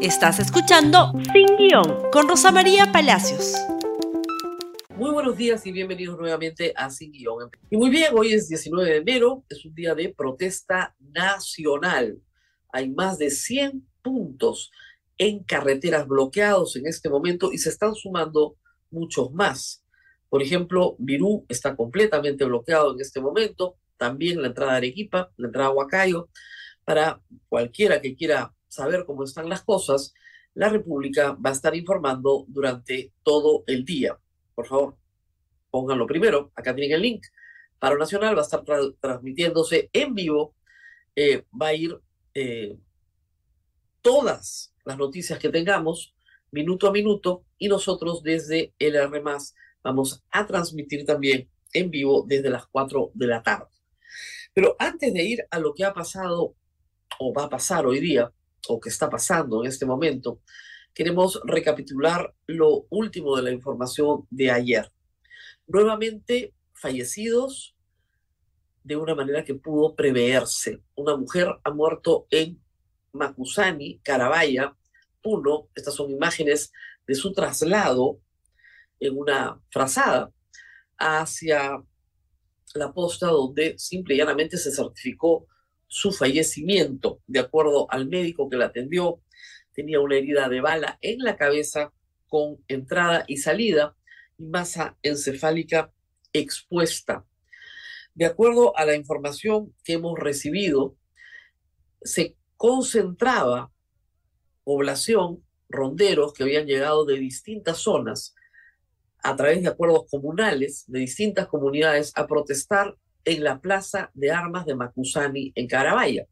Estás escuchando Sin Guión con Rosa María Palacios. Muy buenos días y bienvenidos nuevamente a Sin Guión. Y muy bien, hoy es 19 de enero, es un día de protesta nacional. Hay más de 100 puntos en carreteras bloqueados en este momento y se están sumando muchos más. Por ejemplo, Virú está completamente bloqueado en este momento, también la entrada a Arequipa, la entrada a Huacayo. Para cualquiera que quiera saber cómo están las cosas, la República va a estar informando durante todo el día. Por favor, pónganlo primero. Acá tienen el link. Paro Nacional va a estar transmitiéndose en vivo. Eh, va a ir eh, todas las noticias que tengamos, minuto a minuto, y nosotros desde el R vamos a transmitir también en vivo desde las 4 de la tarde. Pero antes de ir a lo que ha pasado o va a pasar hoy día, o que está pasando en este momento, queremos recapitular lo último de la información de ayer. Nuevamente fallecidos de una manera que pudo preverse. Una mujer ha muerto en Macusani, Carabaya, Puno. Estas son imágenes de su traslado en una frazada hacia la posta donde simple y llanamente se certificó su fallecimiento. De acuerdo al médico que la atendió, tenía una herida de bala en la cabeza con entrada y salida y masa encefálica expuesta. De acuerdo a la información que hemos recibido, se concentraba población, ronderos que habían llegado de distintas zonas a través de acuerdos comunales de distintas comunidades a protestar en la Plaza de Armas de Macusani, en Carabaya.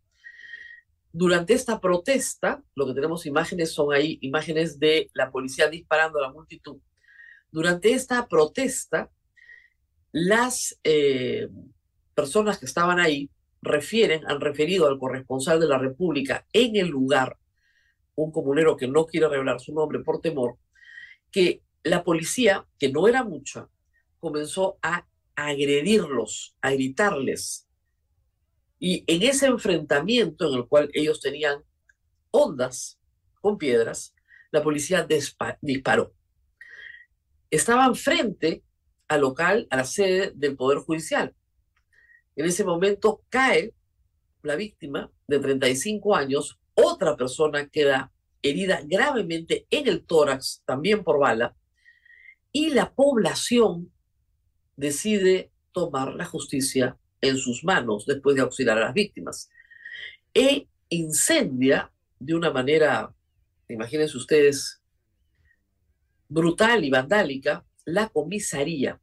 Durante esta protesta, lo que tenemos imágenes son ahí imágenes de la policía disparando a la multitud. Durante esta protesta, las eh, personas que estaban ahí refieren, han referido al corresponsal de la República en el lugar, un comunero que no quiere revelar su nombre por temor, que la policía, que no era mucha, comenzó a agredirlos, a gritarles. Y en ese enfrentamiento en el cual ellos tenían ondas con piedras, la policía disparó. Estaban frente al local, a la sede del Poder Judicial. En ese momento cae la víctima de 35 años, otra persona queda herida gravemente en el tórax, también por bala, y la población decide tomar la justicia en sus manos después de auxiliar a las víctimas. E incendia de una manera, imagínense ustedes, brutal y vandálica la comisaría.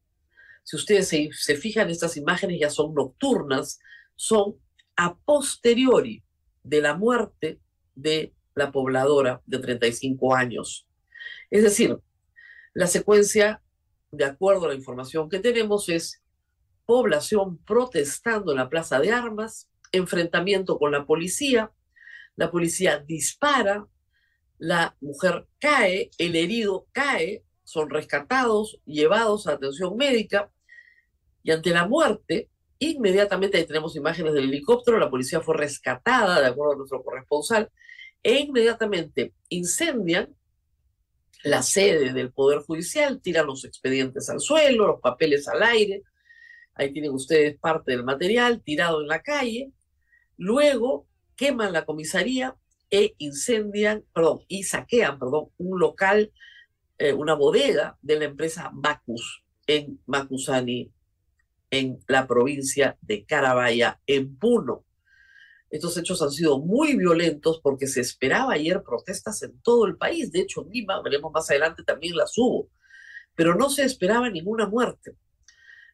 Si ustedes se, se fijan, estas imágenes ya son nocturnas, son a posteriori de la muerte de la pobladora de 35 años. Es decir, la secuencia de acuerdo a la información que tenemos, es población protestando en la plaza de armas, enfrentamiento con la policía, la policía dispara, la mujer cae, el herido cae, son rescatados, llevados a atención médica y ante la muerte, inmediatamente ahí tenemos imágenes del helicóptero, la policía fue rescatada, de acuerdo a nuestro corresponsal, e inmediatamente incendian la sede del Poder Judicial, tiran los expedientes al suelo, los papeles al aire. Ahí tienen ustedes parte del material tirado en la calle. Luego queman la comisaría e incendian, perdón, y saquean, perdón, un local, eh, una bodega de la empresa Bacus en Macusani, en la provincia de Carabaya, en Puno. Estos hechos han sido muy violentos porque se esperaba ayer protestas en todo el país. De hecho, en Lima, veremos más adelante, también las hubo. Pero no se esperaba ninguna muerte.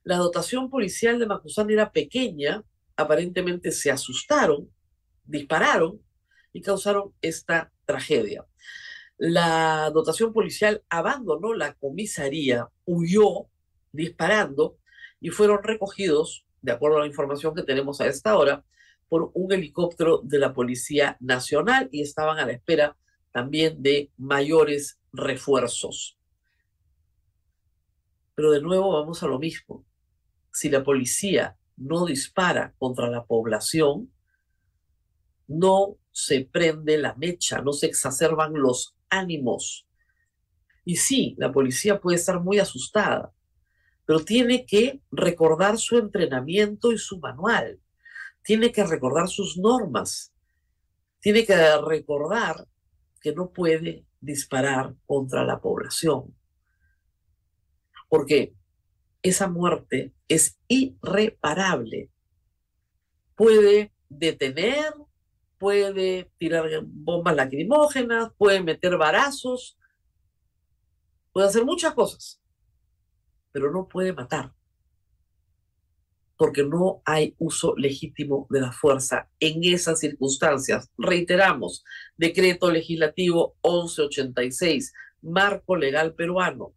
La dotación policial de Macusán era pequeña. Aparentemente se asustaron, dispararon y causaron esta tragedia. La dotación policial abandonó la comisaría, huyó disparando y fueron recogidos, de acuerdo a la información que tenemos a esta hora, por un helicóptero de la Policía Nacional y estaban a la espera también de mayores refuerzos. Pero de nuevo vamos a lo mismo. Si la policía no dispara contra la población, no se prende la mecha, no se exacerban los ánimos. Y sí, la policía puede estar muy asustada, pero tiene que recordar su entrenamiento y su manual, tiene que recordar sus normas, tiene que recordar que no puede disparar contra la población. Porque esa muerte es irreparable. Puede detener, puede tirar bombas lacrimógenas, puede meter varazos, puede hacer muchas cosas, pero no puede matar, porque no hay uso legítimo de la fuerza en esas circunstancias. Reiteramos, decreto legislativo 1186, marco legal peruano.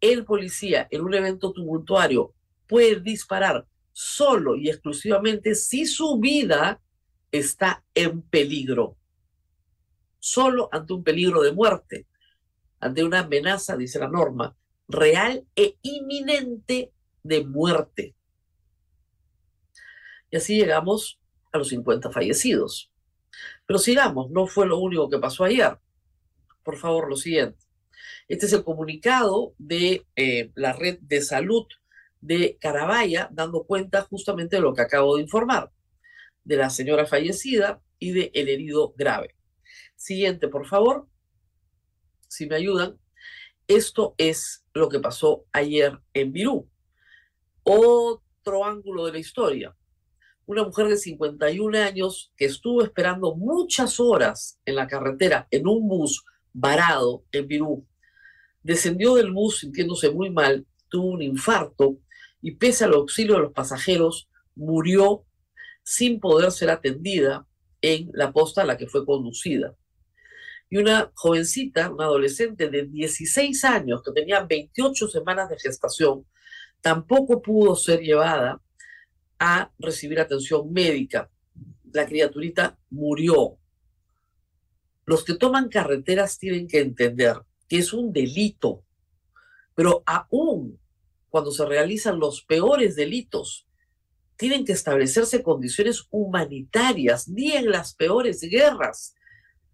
El policía en un evento tumultuario puede disparar solo y exclusivamente si su vida está en peligro. Solo ante un peligro de muerte, ante una amenaza, dice la norma, real e inminente de muerte. Y así llegamos a los 50 fallecidos. Pero sigamos, no fue lo único que pasó ayer. Por favor, lo siguiente. Este es el comunicado de eh, la red de salud de Carabaya, dando cuenta justamente de lo que acabo de informar, de la señora fallecida y de el herido grave. Siguiente, por favor, si me ayudan. Esto es lo que pasó ayer en Virú. Otro ángulo de la historia. Una mujer de 51 años que estuvo esperando muchas horas en la carretera en un bus varado en Virú. Descendió del bus sintiéndose muy mal, tuvo un infarto y pese al auxilio de los pasajeros, murió sin poder ser atendida en la posta a la que fue conducida. Y una jovencita, una adolescente de 16 años, que tenía 28 semanas de gestación, tampoco pudo ser llevada a recibir atención médica. La criaturita murió. Los que toman carreteras tienen que entender que es un delito, pero aún cuando se realizan los peores delitos, tienen que establecerse condiciones humanitarias, ni en las peores guerras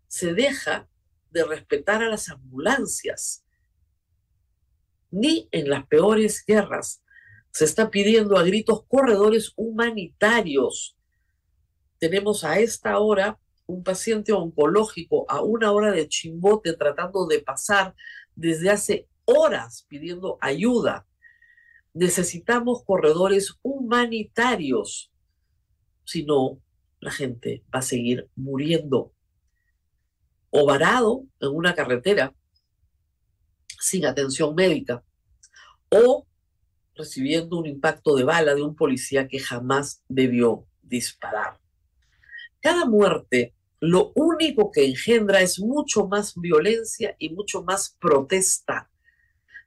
se deja de respetar a las ambulancias, ni en las peores guerras se está pidiendo a gritos corredores humanitarios. Tenemos a esta hora un paciente oncológico a una hora de chimbote tratando de pasar desde hace horas pidiendo ayuda necesitamos corredores humanitarios. Si no, la gente va a seguir muriendo o varado en una carretera sin atención médica o recibiendo un impacto de bala de un policía que jamás debió disparar. Cada muerte lo único que engendra es mucho más violencia y mucho más protesta.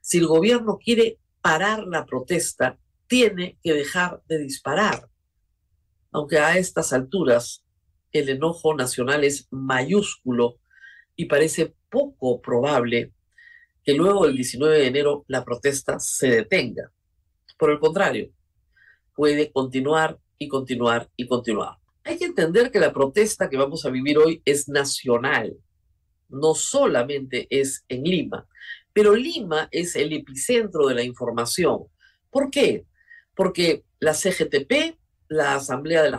Si el gobierno quiere parar la protesta, tiene que dejar de disparar. Aunque a estas alturas el enojo nacional es mayúsculo y parece poco probable que luego del 19 de enero la protesta se detenga. Por el contrario, puede continuar y continuar y continuar. Hay que entender que la protesta que vamos a vivir hoy es nacional, no solamente es en Lima. Pero Lima es el epicentro de la información. ¿Por qué? Porque la CGTP, la Asamblea de,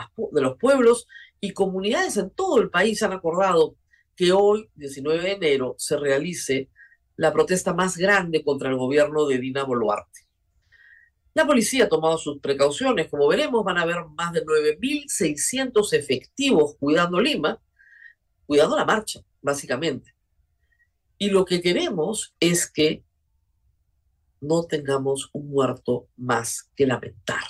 los Pueblos y comunidades en todo el país han acordado que hoy, 19 de enero, se realice la protesta más grande contra el gobierno de Dina Boluarte. La policía ha tomado sus precauciones, como veremos, van a haber más de 9.600 efectivos cuidando Lima, cuidando la marcha, básicamente. Y lo que queremos es que no tengamos un muerto más que lamentar.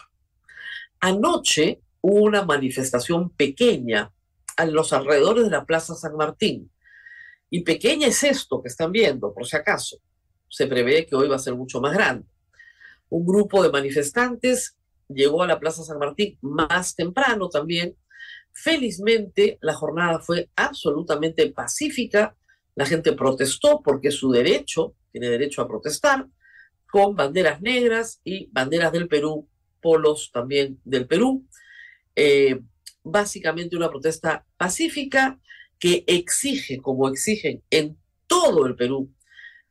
Anoche hubo una manifestación pequeña a los alrededores de la Plaza San Martín. Y pequeña es esto que están viendo, por si acaso. Se prevé que hoy va a ser mucho más grande. Un grupo de manifestantes llegó a la Plaza San Martín más temprano también. Felizmente la jornada fue absolutamente pacífica la gente protestó porque su derecho, tiene derecho a protestar, con banderas negras y banderas del Perú, polos también del Perú. Eh, básicamente una protesta pacífica que exige, como exigen en todo el Perú,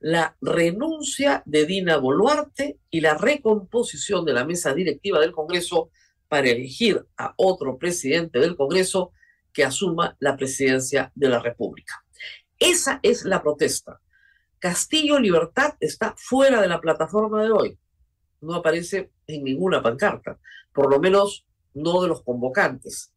la renuncia de Dina Boluarte y la recomposición de la mesa directiva del Congreso para elegir a otro presidente del Congreso que asuma la presidencia de la República. Esa es la protesta. Castillo Libertad está fuera de la plataforma de hoy. No aparece en ninguna pancarta, por lo menos no de los convocantes.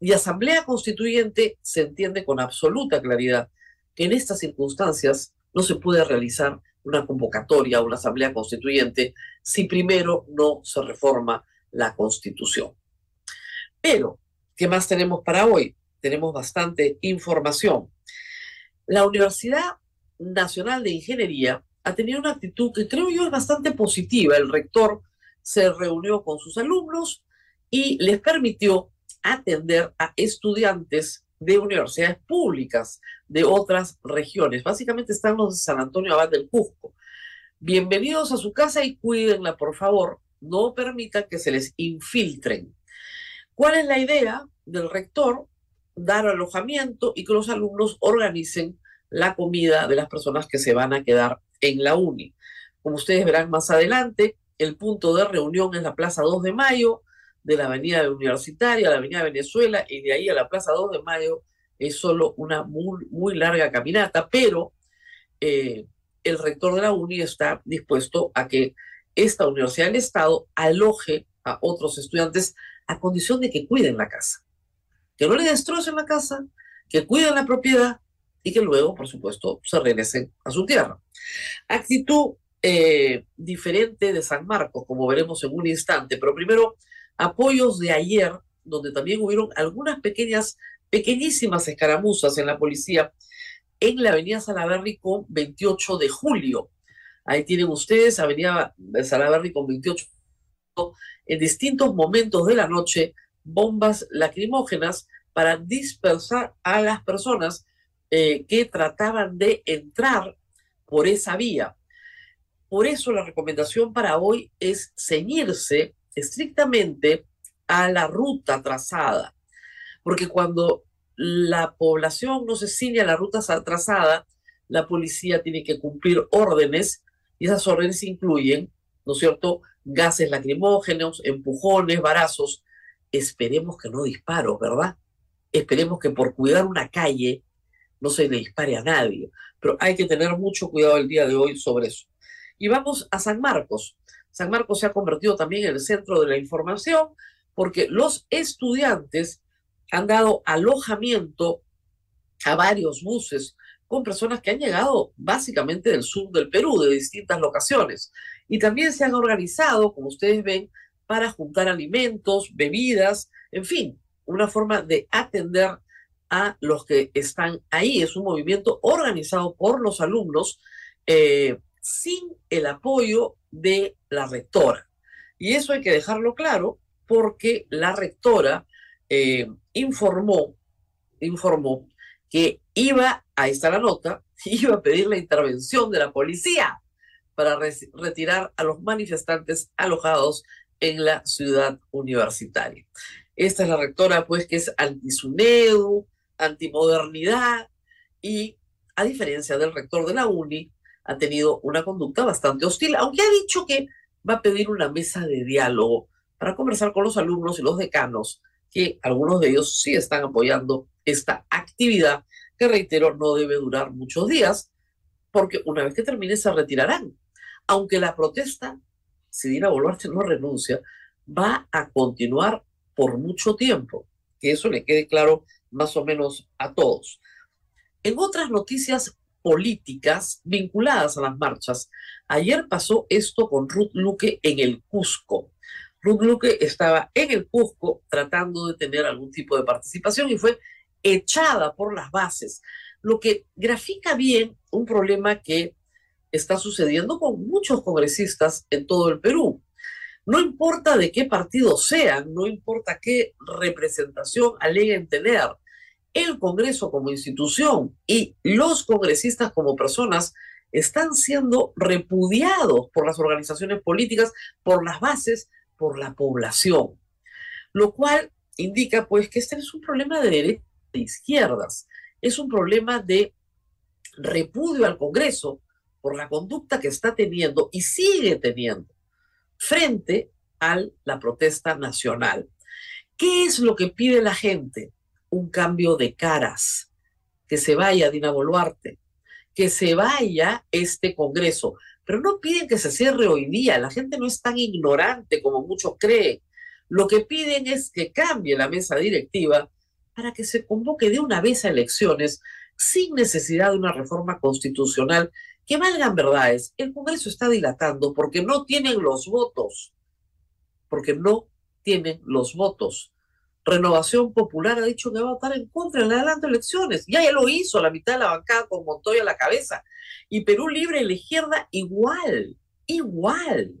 Y Asamblea Constituyente se entiende con absoluta claridad que en estas circunstancias no se puede realizar una convocatoria o una Asamblea Constituyente si primero no se reforma la Constitución. Pero, ¿qué más tenemos para hoy? Tenemos bastante información. La Universidad Nacional de Ingeniería ha tenido una actitud que creo yo es bastante positiva. El rector se reunió con sus alumnos y les permitió atender a estudiantes de universidades públicas de otras regiones. Básicamente están los de San Antonio Abad del Cusco. Bienvenidos a su casa y cuídenla, por favor. No permitan que se les infiltren. ¿Cuál es la idea del rector? Dar alojamiento y que los alumnos organicen la comida de las personas que se van a quedar en la uni. Como ustedes verán más adelante, el punto de reunión es la Plaza 2 de Mayo, de la Avenida Universitaria a la Avenida Venezuela y de ahí a la Plaza 2 de Mayo es solo una muy, muy larga caminata, pero eh, el rector de la UNI está dispuesto a que esta Universidad del Estado aloje a otros estudiantes a condición de que cuiden la casa, que no le destrocen la casa, que cuiden la propiedad y que luego, por supuesto, se regresen a su tierra. Actitud eh, diferente de San Marcos, como veremos en un instante, pero primero apoyos de ayer, donde también hubieron algunas pequeñas pequeñísimas escaramuzas en la policía en la avenida Salaberry con 28 de julio. Ahí tienen ustedes, avenida Salaberry con 28 en distintos momentos de la noche, bombas lacrimógenas para dispersar a las personas eh, que trataban de entrar por esa vía. Por eso la recomendación para hoy es ceñirse estrictamente a la ruta trazada porque cuando la población no se ciña a la ruta trazada, la policía tiene que cumplir órdenes y esas órdenes incluyen, ¿no es cierto?, gases lacrimógenos, empujones, barazos. Esperemos que no disparos, ¿verdad? Esperemos que por cuidar una calle no se le dispare a nadie. Pero hay que tener mucho cuidado el día de hoy sobre eso. Y vamos a San Marcos. San Marcos se ha convertido también en el centro de la información porque los estudiantes han dado alojamiento a varios buses con personas que han llegado básicamente del sur del Perú, de distintas locaciones. Y también se han organizado, como ustedes ven, para juntar alimentos, bebidas, en fin, una forma de atender a los que están ahí. Es un movimiento organizado por los alumnos eh, sin el apoyo de la rectora. Y eso hay que dejarlo claro porque la rectora eh, informó, informó que iba, a estar la nota, iba a pedir la intervención de la policía para retirar a los manifestantes alojados en la ciudad universitaria. Esta es la rectora, pues, que es anti-SUNEDU, antimodernidad y, a diferencia del rector de la UNI, ha tenido una conducta bastante hostil, aunque ha dicho que va a pedir una mesa de diálogo para conversar con los alumnos y los decanos que algunos de ellos sí están apoyando esta actividad que, reitero, no debe durar muchos días, porque una vez que termine se retirarán. Aunque la protesta, si Dina Boluarte no renuncia, va a continuar por mucho tiempo. Que eso le quede claro más o menos a todos. En otras noticias políticas vinculadas a las marchas, ayer pasó esto con Ruth Luque en el Cusco. Ruth Luque estaba en el Cusco tratando de tener algún tipo de participación y fue echada por las bases, lo que grafica bien un problema que está sucediendo con muchos congresistas en todo el Perú. No importa de qué partido sean, no importa qué representación aleguen tener, el Congreso como institución y los congresistas como personas están siendo repudiados por las organizaciones políticas, por las bases, por la población, lo cual indica pues que este es un problema de derechas de izquierdas, es un problema de repudio al Congreso por la conducta que está teniendo y sigue teniendo frente a la protesta nacional. ¿Qué es lo que pide la gente? Un cambio de caras, que se vaya Dina Boluarte, que se vaya este Congreso, pero no piden que se cierre hoy día, la gente no es tan ignorante como muchos creen. Lo que piden es que cambie la mesa directiva para que se convoque de una vez a elecciones sin necesidad de una reforma constitucional que valgan verdades. El Congreso está dilatando porque no tienen los votos, porque no tienen los votos. Renovación Popular ha dicho que va a votar en contra en adelante elecciones. Ya, ya lo hizo la mitad de la bancada con Montoya a la cabeza. Y Perú Libre y la izquierda igual, igual.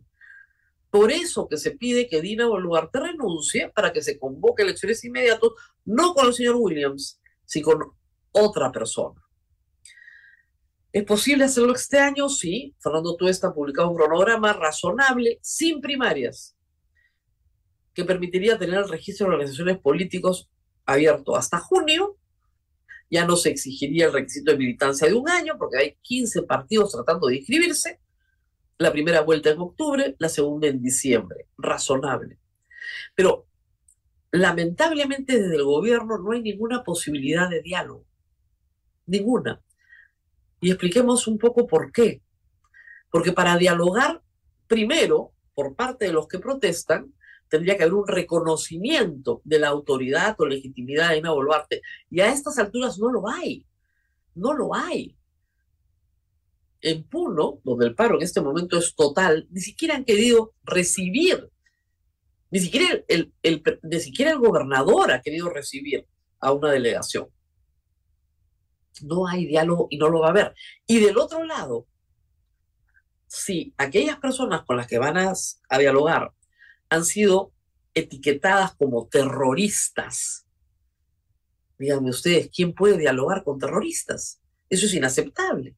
Por eso que se pide que Dina Boluarte renuncie para que se convoque elecciones inmediatas, no con el señor Williams, sino con otra persona. ¿Es posible hacerlo este año? Sí. Fernando Tuesta ha publicado un cronograma razonable, sin primarias, que permitiría tener el registro de organizaciones políticos abierto hasta junio. Ya no se exigiría el requisito de militancia de un año, porque hay 15 partidos tratando de inscribirse. La primera vuelta en octubre, la segunda en diciembre. Razonable. Pero lamentablemente desde el gobierno no hay ninguna posibilidad de diálogo. Ninguna. Y expliquemos un poco por qué. Porque para dialogar, primero, por parte de los que protestan, tendría que haber un reconocimiento de la autoridad o legitimidad de Ina Boluarte. Y a estas alturas no lo hay. No lo hay. En Puno, donde el paro en este momento es total, ni siquiera han querido recibir, ni siquiera el, ni siquiera el gobernador ha querido recibir a una delegación. No hay diálogo y no lo va a haber. Y del otro lado, si aquellas personas con las que van a dialogar han sido etiquetadas como terroristas. Díganme ustedes, ¿quién puede dialogar con terroristas? Eso es inaceptable.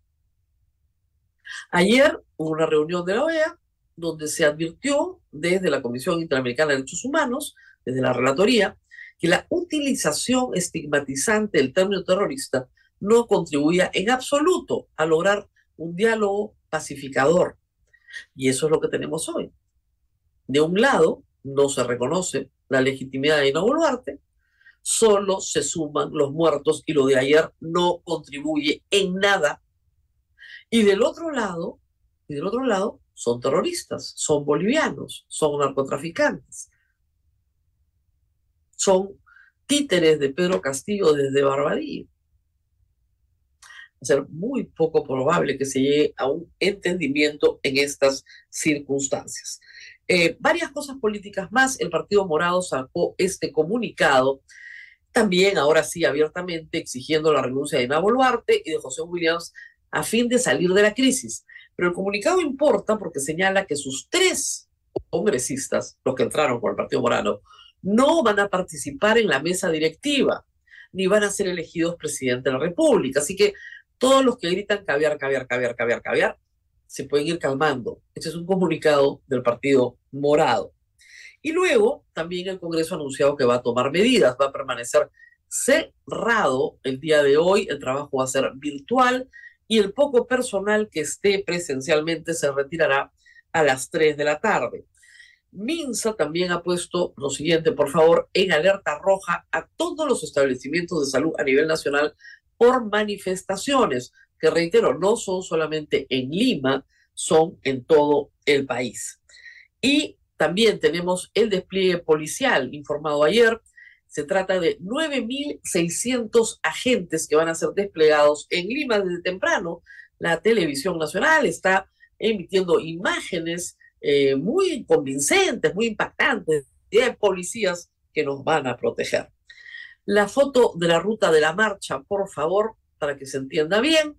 Ayer hubo una reunión de la OEA donde se advirtió desde la Comisión Interamericana de Derechos Humanos, desde la Relatoría, que la utilización estigmatizante del término terrorista no contribuía en absoluto a lograr un diálogo pacificador. Y eso es lo que tenemos hoy. De un lado, no se reconoce la legitimidad de Ina Boluarte, solo se suman los muertos y lo de ayer no contribuye en nada. Y del otro lado, y del otro lado, son terroristas, son bolivianos, son narcotraficantes, son títeres de Pedro Castillo desde Barbadillo. Ser muy poco probable que se llegue a un entendimiento en estas circunstancias. Eh, varias cosas políticas más. El Partido Morado sacó este comunicado, también ahora sí abiertamente exigiendo la renuncia de Ana Boluarte y de José Williams a fin de salir de la crisis. Pero el comunicado importa porque señala que sus tres congresistas, los que entraron por el Partido Morado, no van a participar en la mesa directiva, ni van a ser elegidos presidente de la República. Así que todos los que gritan caviar, caviar, caviar, caviar, caviar, se pueden ir calmando. Este es un comunicado del Partido Morado. Y luego también el Congreso ha anunciado que va a tomar medidas, va a permanecer cerrado el día de hoy, el trabajo va a ser virtual y el poco personal que esté presencialmente se retirará a las 3 de la tarde. Minsa también ha puesto lo siguiente, por favor, en alerta roja a todos los establecimientos de salud a nivel nacional por manifestaciones que reitero, no son solamente en Lima, son en todo el país. Y también tenemos el despliegue policial informado ayer. Se trata de 9.600 agentes que van a ser desplegados en Lima desde temprano. La televisión nacional está emitiendo imágenes eh, muy convincentes, muy impactantes de policías que nos van a proteger. La foto de la ruta de la marcha, por favor, para que se entienda bien.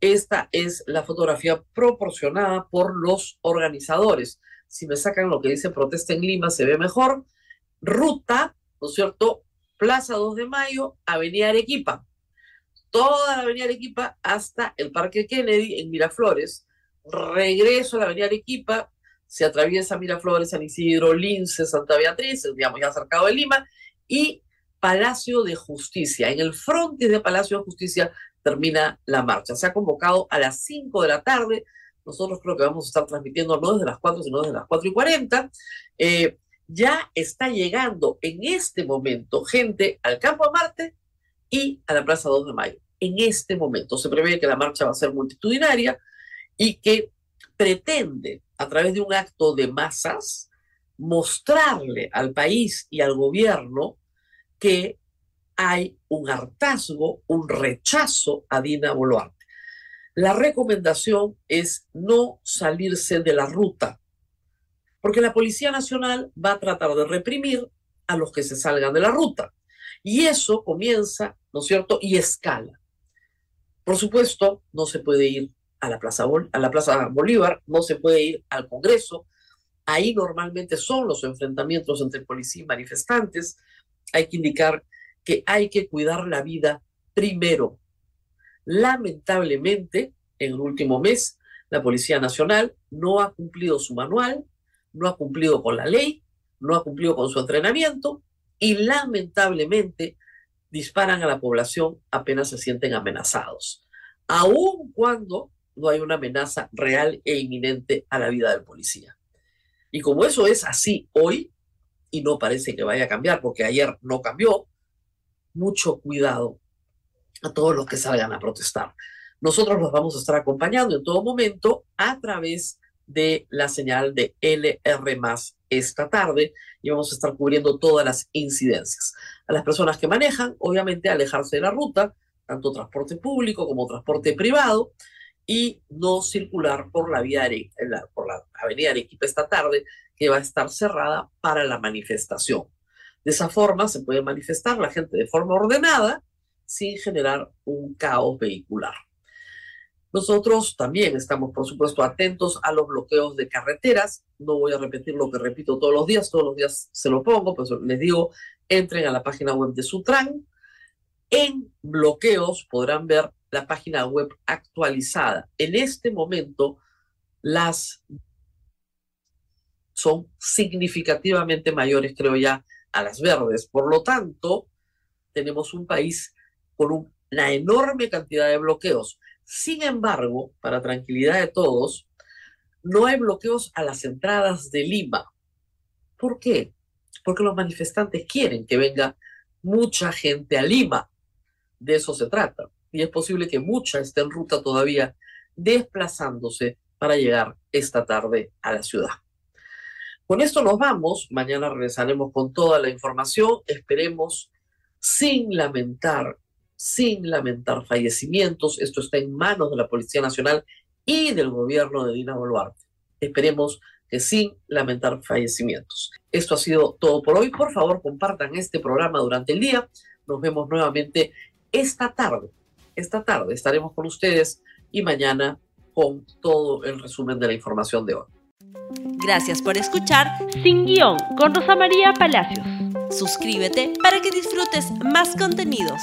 Esta es la fotografía proporcionada por los organizadores. Si me sacan lo que dice protesta en Lima, se ve mejor. Ruta, ¿no es cierto? Plaza 2 de Mayo, Avenida Arequipa. Toda la Avenida Arequipa hasta el Parque Kennedy en Miraflores. Regreso a la Avenida Arequipa, se atraviesa Miraflores, San Isidro, Lince, Santa Beatriz, digamos ya acercado de Lima, y Palacio de Justicia. En el frente de Palacio de Justicia termina la marcha. Se ha convocado a las 5 de la tarde. Nosotros creo que vamos a estar transmitiendo no desde las 4, sino desde las 4 y 40. Eh, ya está llegando en este momento gente al Campo Marte y a la Plaza 2 de Mayo. En este momento se prevé que la marcha va a ser multitudinaria y que pretende, a través de un acto de masas, mostrarle al país y al gobierno que hay un hartazgo, un rechazo a Dina Boluarte. La recomendación es no salirse de la ruta, porque la Policía Nacional va a tratar de reprimir a los que se salgan de la ruta. Y eso comienza, ¿no es cierto?, y escala. Por supuesto, no se puede ir a la Plaza, a la Plaza Bolívar, no se puede ir al Congreso. Ahí normalmente son los enfrentamientos entre policía y manifestantes. Hay que indicar que hay que cuidar la vida primero. Lamentablemente, en el último mes, la Policía Nacional no ha cumplido su manual, no ha cumplido con la ley, no ha cumplido con su entrenamiento y lamentablemente disparan a la población apenas se sienten amenazados, aun cuando no hay una amenaza real e inminente a la vida del policía. Y como eso es así hoy, y no parece que vaya a cambiar, porque ayer no cambió, mucho cuidado a todos los que salgan a protestar. Nosotros los vamos a estar acompañando en todo momento a través de la señal de LR esta tarde y vamos a estar cubriendo todas las incidencias. A las personas que manejan, obviamente, alejarse de la ruta, tanto transporte público como transporte privado, y no circular por la vía por la avenida Arequipa esta tarde, que va a estar cerrada para la manifestación. De esa forma se puede manifestar la gente de forma ordenada sin generar un caos vehicular. Nosotros también estamos, por supuesto, atentos a los bloqueos de carreteras. No voy a repetir lo que repito todos los días, todos los días se lo pongo, pues les digo, entren a la página web de Sutran. En bloqueos podrán ver la página web actualizada. En este momento, las son significativamente mayores, creo ya, a las verdes. Por lo tanto, tenemos un país con una enorme cantidad de bloqueos. Sin embargo, para tranquilidad de todos, no hay bloqueos a las entradas de Lima. ¿Por qué? Porque los manifestantes quieren que venga mucha gente a Lima. De eso se trata. Y es posible que mucha esté en ruta todavía desplazándose para llegar esta tarde a la ciudad. Con esto nos vamos. Mañana regresaremos con toda la información. Esperemos sin lamentar sin lamentar fallecimientos. Esto está en manos de la Policía Nacional y del gobierno de Dina Boluarte. Esperemos que sin lamentar fallecimientos. Esto ha sido todo por hoy. Por favor, compartan este programa durante el día. Nos vemos nuevamente esta tarde. Esta tarde estaremos con ustedes y mañana con todo el resumen de la información de hoy. Gracias por escuchar Sin Guión con Rosa María Palacios. Suscríbete para que disfrutes más contenidos.